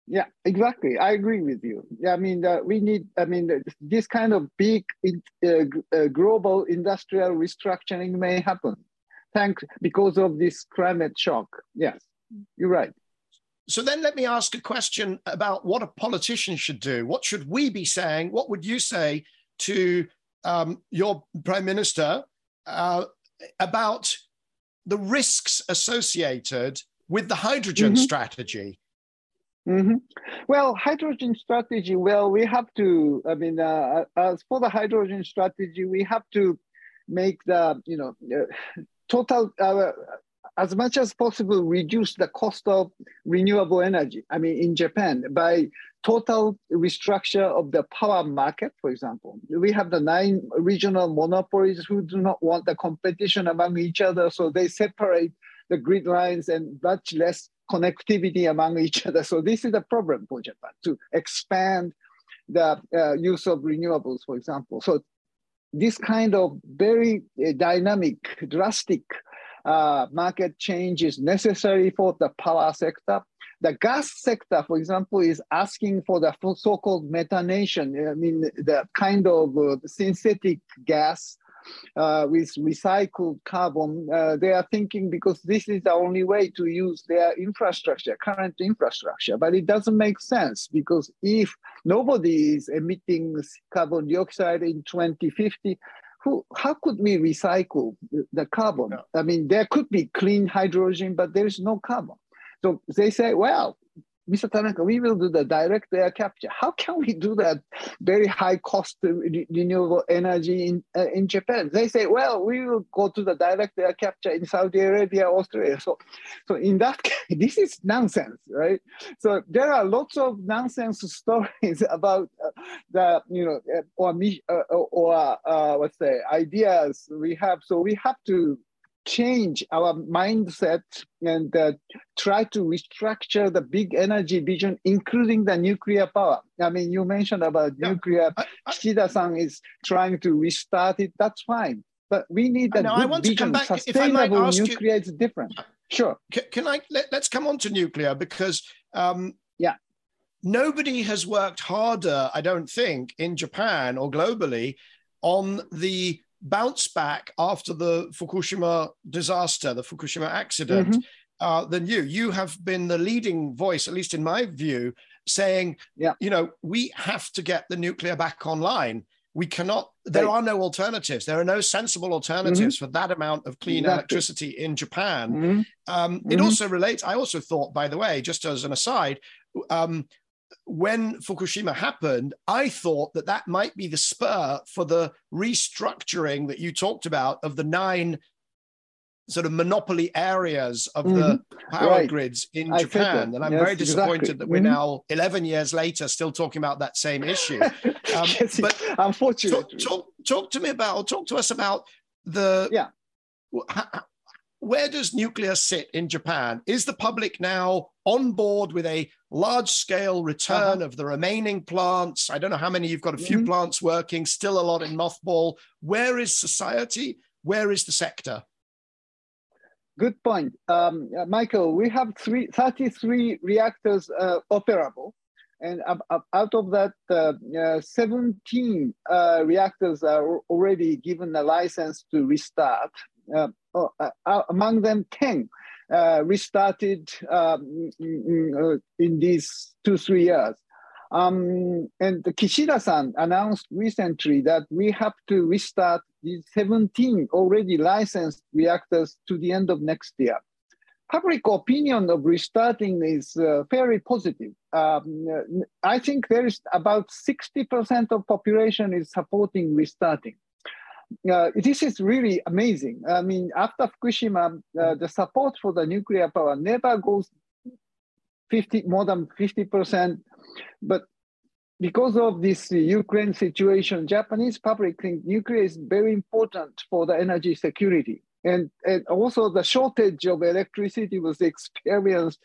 Yeah, exactly. I agree with you. Yeah, I mean, uh, we need, I mean, this kind of big uh, uh, global industrial restructuring may happen thanks because of this climate shock. Yes, you're right. So then let me ask a question about what a politician should do. What should we be saying? What would you say to um, your prime minister uh, about the risks associated with the hydrogen mm-hmm. strategy? Mm-hmm. Well, hydrogen strategy. Well, we have to. I mean, uh, as for the hydrogen strategy, we have to make the you know uh, total uh, as much as possible reduce the cost of renewable energy. I mean, in Japan, by total restructure of the power market, for example, we have the nine regional monopolies who do not want the competition among each other, so they separate the grid lines and much less connectivity among each other. So this is a problem for Japan to expand the uh, use of renewables, for example. So this kind of very uh, dynamic, drastic uh, market change is necessary for the power sector. The gas sector, for example, is asking for the so-called methanation, I mean, the kind of uh, synthetic gas uh, with recycled carbon. Uh, they are thinking because this is the only way to use their infrastructure, current infrastructure. But it doesn't make sense because if nobody is emitting carbon dioxide in 2050, who, how could we recycle the carbon? Yeah. I mean, there could be clean hydrogen, but there is no carbon. So they say, well, Mr. Tanaka, we will do the direct air capture. How can we do that very high cost renewable energy in, uh, in Japan? They say, well, we will go to the direct air capture in Saudi Arabia, Australia. So, so in that case, this is nonsense, right? So there are lots of nonsense stories about uh, the, you know, uh, or, uh, or uh, what's the ideas we have. So we have to change our mindset and uh, try to restructure the big energy vision, including the nuclear power. I mean, you mentioned about yeah. nuclear. Kishida-san is trying to restart it. That's fine. But we need a no, good vision. Sustainable nuclear you, is different. Sure. Can, can I, let, us come on to nuclear because um, yeah, nobody has worked harder, I don't think, in Japan or globally on the bounce back after the Fukushima disaster, the Fukushima accident. Mm-hmm. uh, than you. You have been the leading voice, at least in my view, saying, yeah. you know, we have to get the nuclear back online. We cannot, there are no alternatives. There are no sensible alternatives mm-hmm. for that amount of clean exactly. electricity in Japan. Mm-hmm. Um, mm-hmm. It also relates, I also thought, by the way, just as an aside, um, when Fukushima happened, I thought that that might be the spur for the restructuring that you talked about of the nine sort of monopoly areas of mm-hmm. the power right. grids in I Japan. And I'm yes, very disappointed exactly. that we're mm-hmm. now 11 years later still talking about that same issue. Um, yes, but unfortunately, talk, talk, talk, to me about, or talk to us about the. Yeah. Where does nuclear sit in Japan? Is the public now on board with a large scale return uh-huh. of the remaining plants? I don't know how many you've got, a few mm-hmm. plants working, still a lot in mothball. Where is society? Where is the sector? Good point. Um, uh, Michael, we have three, 33 reactors uh, operable. And out of that, uh, uh 17 uh, reactors are already given a license to restart. Uh, among them, 10 restarted um, in these two, three years. Um, and Kishida-san announced recently that we have to restart the 17 already licensed reactors to the end of next year. Public opinion of restarting is uh, very positive. Um, I think there is about 60% of population is supporting restarting. Uh, this is really amazing. I mean, after Fukushima, uh, the support for the nuclear power never goes 50, more than 50%. But because of this Ukraine situation, Japanese public think nuclear is very important for the energy security. And, and also the shortage of electricity was experienced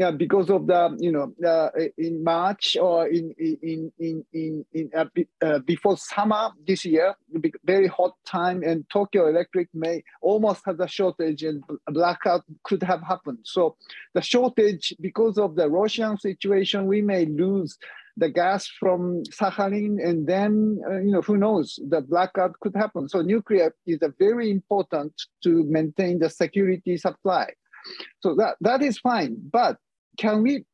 uh, because of the you know uh, in March or in in in in, in uh, uh before summer this year very hot time and Tokyo Electric may almost have a shortage and blackout could have happened. So the shortage because of the Russian situation we may lose the gas from Sakhalin, and then uh, you know who knows the blackout could happen. So nuclear is a very important to maintain the security supply. So that that is fine, but can we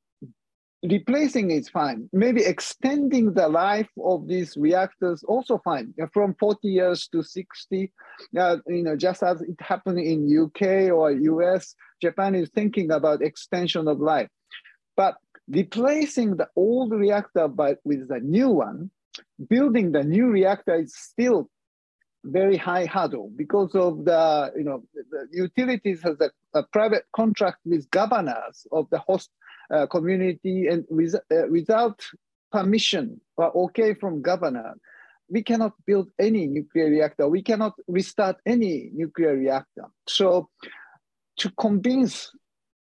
replacing is fine. Maybe extending the life of these reactors also fine. From 40 years to 60, uh, you know, just as it happened in UK or US, Japan is thinking about extension of life. But replacing the old reactor by, with the new one, building the new reactor is still very high hurdle because of the, you know, the utilities has a, a private contract with governors of the host uh, community and with, uh, without permission or okay from governor, we cannot build any nuclear reactor. We cannot restart any nuclear reactor. So to convince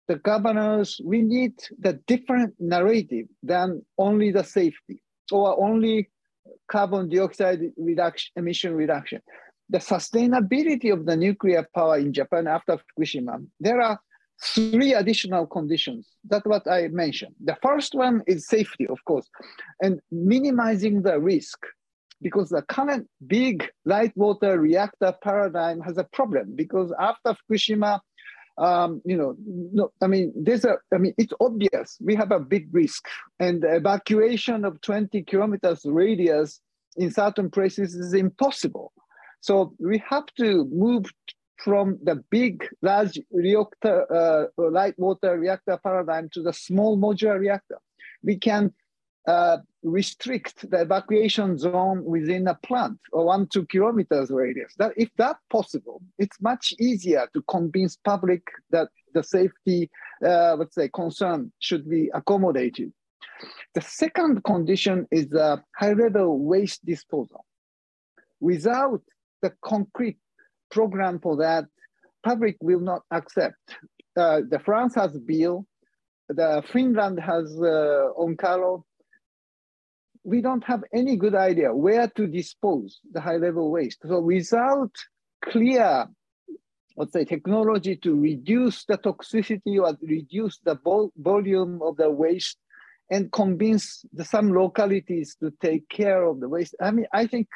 the governors, we need the different narrative than only the safety or only carbon dioxide reduction, emission reduction. The sustainability of the nuclear power in Japan after Fukushima, there are three additional conditions. That's what I mentioned. The first one is safety, of course, and minimizing the risk because the current big light water reactor paradigm has a problem because after Fukushima, um, you know, no, I mean, there's a, I mean, it's obvious we have a big risk, and evacuation of 20 kilometers radius in certain places is impossible. So we have to move from the big, large reactor, uh, light water reactor paradigm to the small modular reactor. We can uh, restrict the evacuation zone within a plant or one, two kilometers radius. That if that's possible, it's much easier to convince public that the safety, uh, let's say, concern should be accommodated. The second condition is the high-level waste disposal. Without the concrete program for that, public will not accept. Uh, the France has bill, the Finland has uh, Onkalo, we don't have any good idea where to dispose the high level waste. So without clear, let's say, technology to reduce the toxicity or reduce the vol volume of the waste and convince the, some localities to take care of the waste, I mean, I think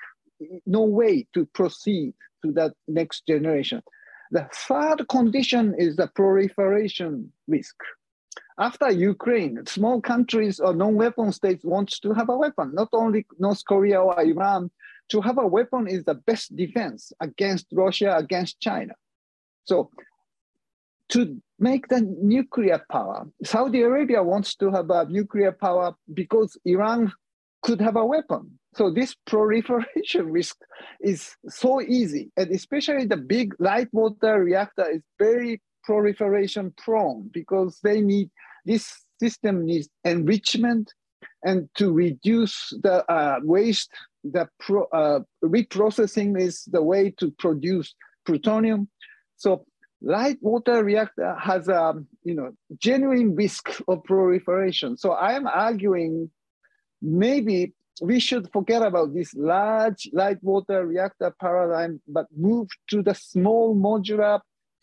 no way to proceed to that next generation. The third condition is the proliferation risk. After Ukraine, small countries or non-weapon states want to have a weapon. Not only North Korea or Iran, to have a weapon is the best defense against Russia, against China. So to make the nuclear power, Saudi Arabia wants to have a nuclear power because Iran could have a weapon. So this proliferation risk is so easy, and especially the big light water reactor is very proliferation prone because they need this system needs enrichment and to reduce the uh, waste. The pro, uh, reprocessing is the way to produce plutonium. So light water reactor has a you know genuine risk of proliferation. So I am arguing maybe we should forget about this large light water reactor paradigm, but move to the small modular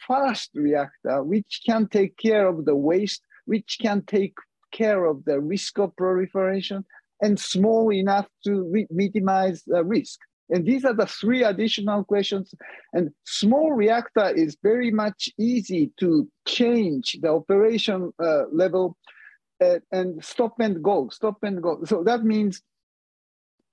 fast reactor, which can take care of the waste, which can take care of the risk of proliferation, and small enough to minimize the risk. And these are the three additional questions. And small reactor is very much easy to change the operation uh, level uh, and stop and go, stop and go. So that means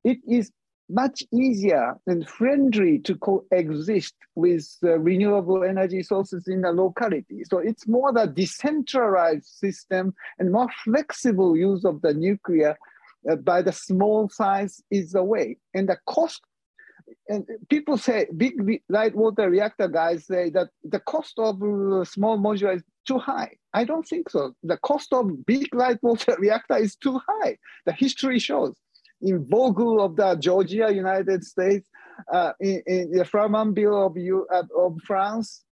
it is much easier and friendly to coexist with uh, renewable energy sources in the locality. So it's more the decentralized system and more flexible use of the nuclear uh, by the small size is the way. And the cost, and people say, big light water reactor guys say that the cost of uh, small modular is too high. I don't think so. The cost of big light water reactor is too high. The history shows in Vogtle of the Georgia, United States, uh, in, in, the Flamanville of, U, uh, of France,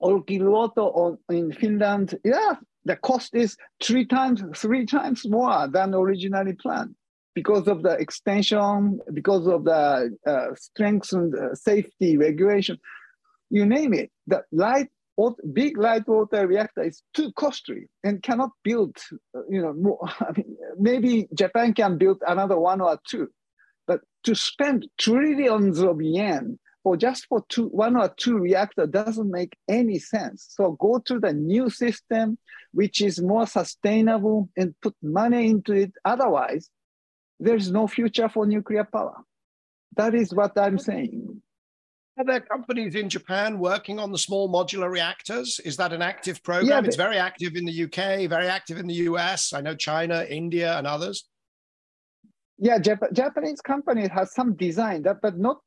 Olkiluoto in Finland. Yeah, the cost is three times, three times more than originally planned because of the extension, because of the uh, strengthened uh, safety regulation, you name it. The light big light water reactor is too costly and cannot build, uh, you know, more, I mean, maybe Japan can build another one or two, but to spend trillions of yen for just for two, one or two reactor doesn't make any sense. So go to the new system, which is more sustainable and put money into it. Otherwise, there's no future for nuclear power. That is what I'm saying. Are there companies in Japan working on the small modular reactors? Is that an active program? Yeah, it's very active in the UK, very active in the US. I know China, India, and others. Yeah, Jap- Japanese companies have some design, that, but not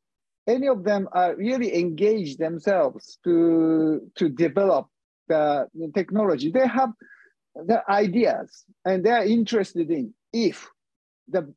any of them are really engaged themselves to to develop the, the technology. They have the ideas and they are interested in if the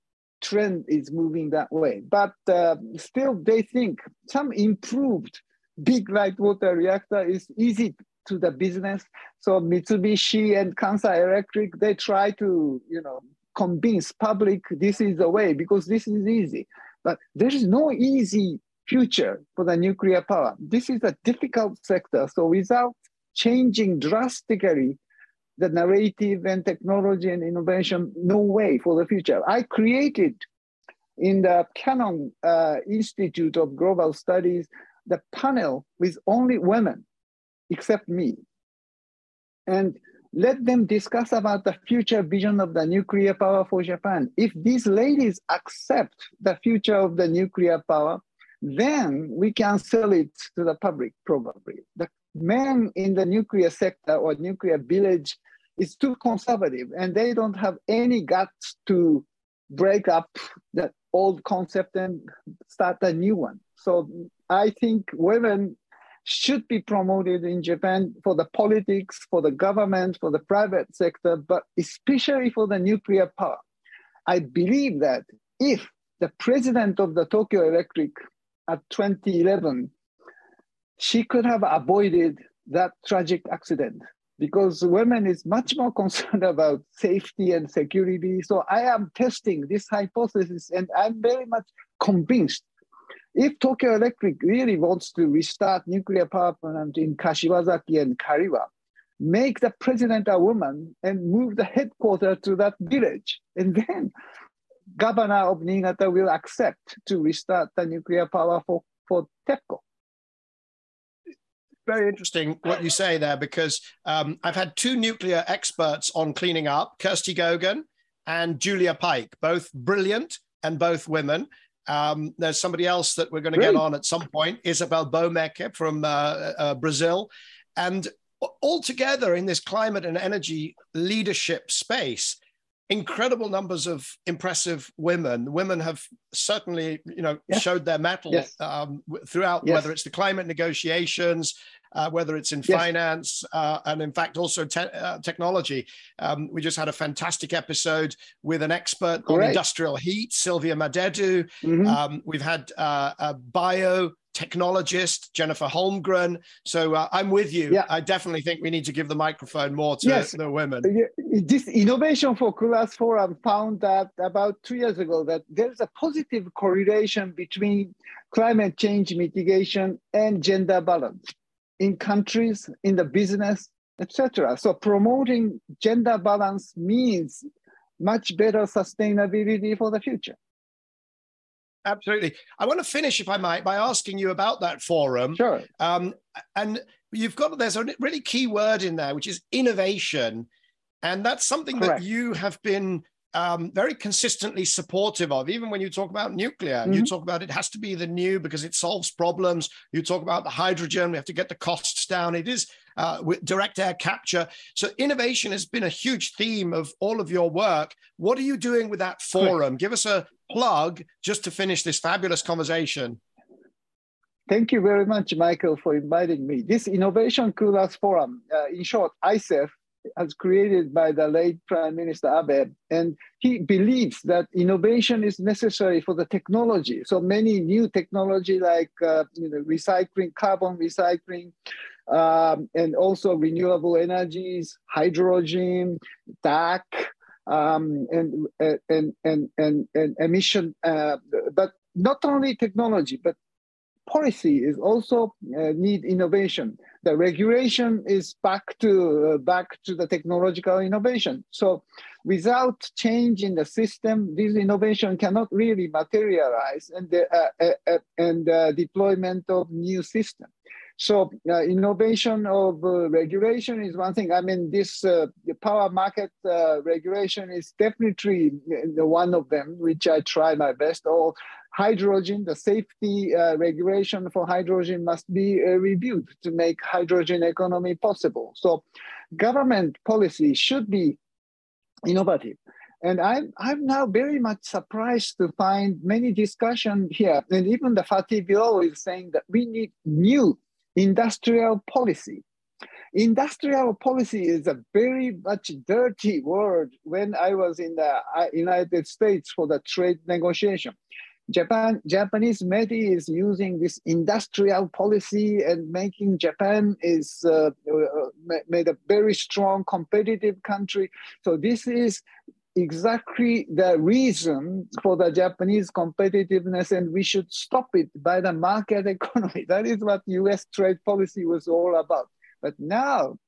trend is moving that way. But uh, still, they think some improved big light water reactor is easy to the business. So Mitsubishi and Kansai Electric, they try to, you know, convince public this is the way because this is easy. But there is no easy future for the nuclear power. This is a difficult sector. So without changing drastically the narrative and technology and innovation, no way for the future. I created in the Canon uh, Institute of Global Studies the panel with only women, except me. And let them discuss about the future vision of the nuclear power for Japan. If these ladies accept the future of the nuclear power, then we can sell it to the public probably. The men in the nuclear sector or nuclear village is too conservative and they don't have any guts to break up that old concept and start a new one. So I think women should be promoted in Japan for the politics, for the government, for the private sector, but especially for the nuclear power. I believe that if the president of the Tokyo Electric at 2011, she could have avoided that tragic accident because women is much more concerned about safety and security. So I am testing this hypothesis and I'm very much convinced if Tokyo Electric really wants to restart nuclear power plant in Kashiwazaki and Kariwa, make the president a woman and move the headquarters to that village. And then governor of Niigata will accept to restart the nuclear power for, for TEPCO. Very interesting what you say there because um, I've had two nuclear experts on cleaning up, Kirsty Gogan and Julia Pyke, both brilliant and both women. Um, there's somebody else that we're going to really? get on at some point, Isabelle Boemeke from uh, uh, Brazil. And all together in this climate and energy leadership space, incredible numbers of impressive women. Women have certainly, you know, yes. showed their mettle yes. um, throughout, yes. whether it's the climate negotiations, uh, whether it's in finance, uh, and in fact also te- uh, technology. Um, we just had a fantastic episode with an expert Great. on industrial heat, Silvia Madeddu. Mm-hmm. Um, we've had uh, a bio technologist, Jennifer Holmgren. So uh, I'm with you. Yeah. I definitely think we need to give the microphone more to yes. the women. This innovation for class forum found that about two years ago that there's a positive correlation between climate change mitigation and gender balance in countries, in the business, etc. So promoting gender balance means much better sustainability for the future. Absolutely. I want to finish, if I might, by asking you about that forum. Sure. Um, and you've got there's a really key word in there, which is innovation, and that's something Correct. that you have been um, very consistently supportive of. Even when you talk about nuclear, mm-hmm. you talk about it has to be the new because it solves problems. You talk about the hydrogen, we have to get the costs down. It is uh, with direct air capture. So innovation has been a huge theme of all of your work. What are you doing with that forum? Give us a plug just to finish this fabulous conversation. Thank you very much, Michael, for inviting me. This Innovation Cool Earth Forum, uh, in short, ICEF, was created by the late Prime Minister Abe, and he believes that innovation is necessary for the technology. So many new technology like uh, you know, recycling, carbon recycling, um, and also renewable energies, hydrogen, DAC, um, and, and, and, and, and emission, uh, but not only technology, but policy is also uh, need innovation. The regulation is back to uh, back to the technological innovation. So, without change in the system, this innovation cannot really materialize, and the uh, uh, uh and deployment of new system. So uh, innovation of uh, regulation is one thing. I mean, this uh, power market uh, regulation is definitely one of them, which I try my best. Or hydrogen, the safety uh, regulation for hydrogen must be uh, reviewed to make hydrogen economy possible. So government policy should be innovative. And I'm, I'm now very much surprised to find many discussion here. And even the FATI bill is saying that we need new industrial policy. Industrial policy is a very much dirty word when I was in the uh, United States for the trade negotiation. Japan, Japanese METI is using this industrial policy and making Japan is uh, uh made a very strong competitive country. So this is exactly the reason for the Japanese competitiveness, and we should stop it by the market economy. That is what US trade policy was all about. But now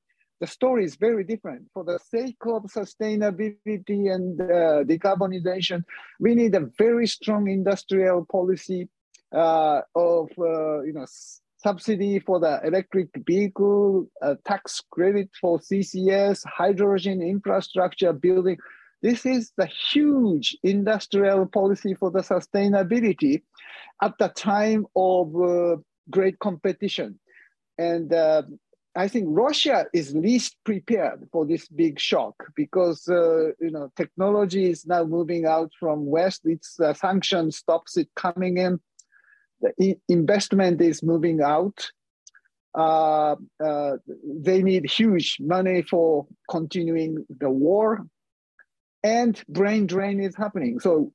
the story is very different. For the sake of sustainability and uh, decarbonization, we need a very strong industrial policy uh, of uh, you know subsidy for the electric vehicle, tax credit for CCS, hydrogen infrastructure building. This is the huge industrial policy for the sustainability at the time of uh, great competition. And uh, I think Russia is least prepared for this big shock because uh, you know technology is now moving out from West. Its uh, sanction stops it coming in. The investment is moving out. Uh, uh, they need huge money for continuing the war and brain drain is happening. So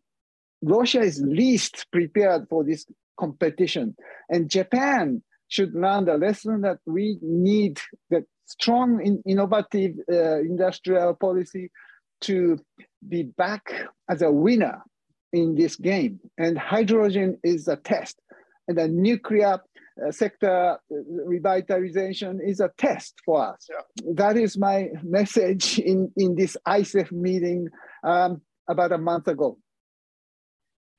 Russia is least prepared for this competition. And Japan should learn the lesson that we need the strong in, innovative uh, industrial policy to be back as a winner in this game. And hydrogen is a test. And the nuclear sector revitalization is a test for us. Yeah. That is my message in, in this ICEF meeting um, about a month ago.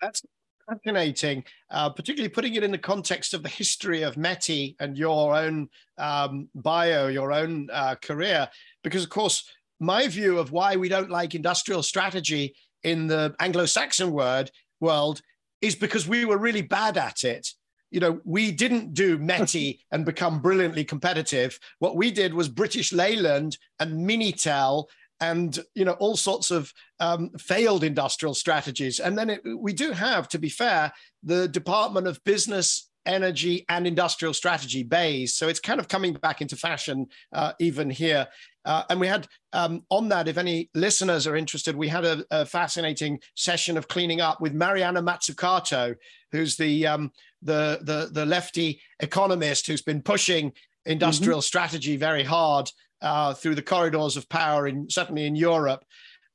That's fascinating, uh, particularly putting it in the context of the history of METI and your own um, bio, your own uh, career. Because, of course, my view of why we don't like industrial strategy in the Anglo Saxon word world is because we were really bad at it. You know, we didn't do METI and become brilliantly competitive. What we did was British Leyland and Minitel and you know all sorts of um, failed industrial strategies. And then it, we do have, to be fair, the Department of Business energy and industrial strategy BEIS. So it's kind of coming back into fashion uh, even here. Uh, and we had um, on that, if any listeners are interested, we had a, a, fascinating session of cleaning up with Mariana Mazzucato, who's the um, the, the the lefty economist who's been pushing industrial mm-hmm. strategy very hard uh, through the corridors of power, in certainly in Europe.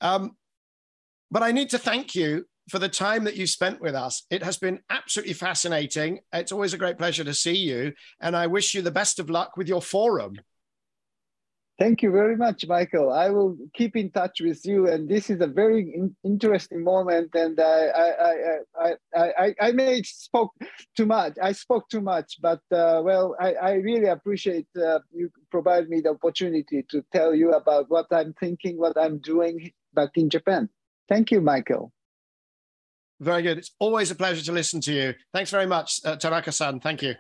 Um, but I need to thank you for the time that you spent with us. It has been absolutely fascinating. It's always a great pleasure to see you, and I wish you the best of luck with your forum. Thank you very much, Michael. I will keep in touch with you, and this is a very in interesting moment. And I, I, I, I, I, I may spoke too much. I spoke too much, but uh, well, I, I really appreciate uh, you provide me the opportunity to tell you about what I'm thinking, what I'm doing back in Japan. Thank you, Michael. Very good. It's always a pleasure to listen to you. Thanks very much, uh, Tanaka-san. Thank you.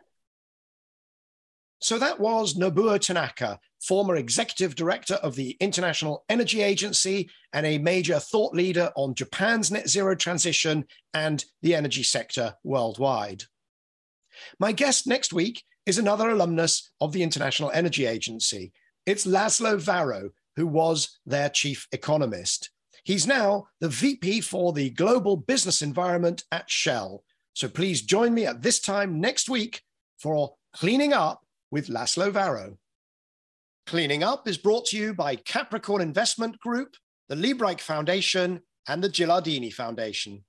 So that was Nobuo Tanaka, former executive director of the International Energy Agency and a major thought leader on Japan's net zero transition and the energy sector worldwide. My guest next week is another alumnus of the International Energy Agency. It's Laszlo Varró, who was their chief economist. He's now the VP for the global business environment at Shell. So please join me at this time next week for Cleaning Up with Laszlo Varró. Cleaning Up is brought to you by Capricorn Investment Group, the Liebreich Foundation, and the Gilardini Foundation.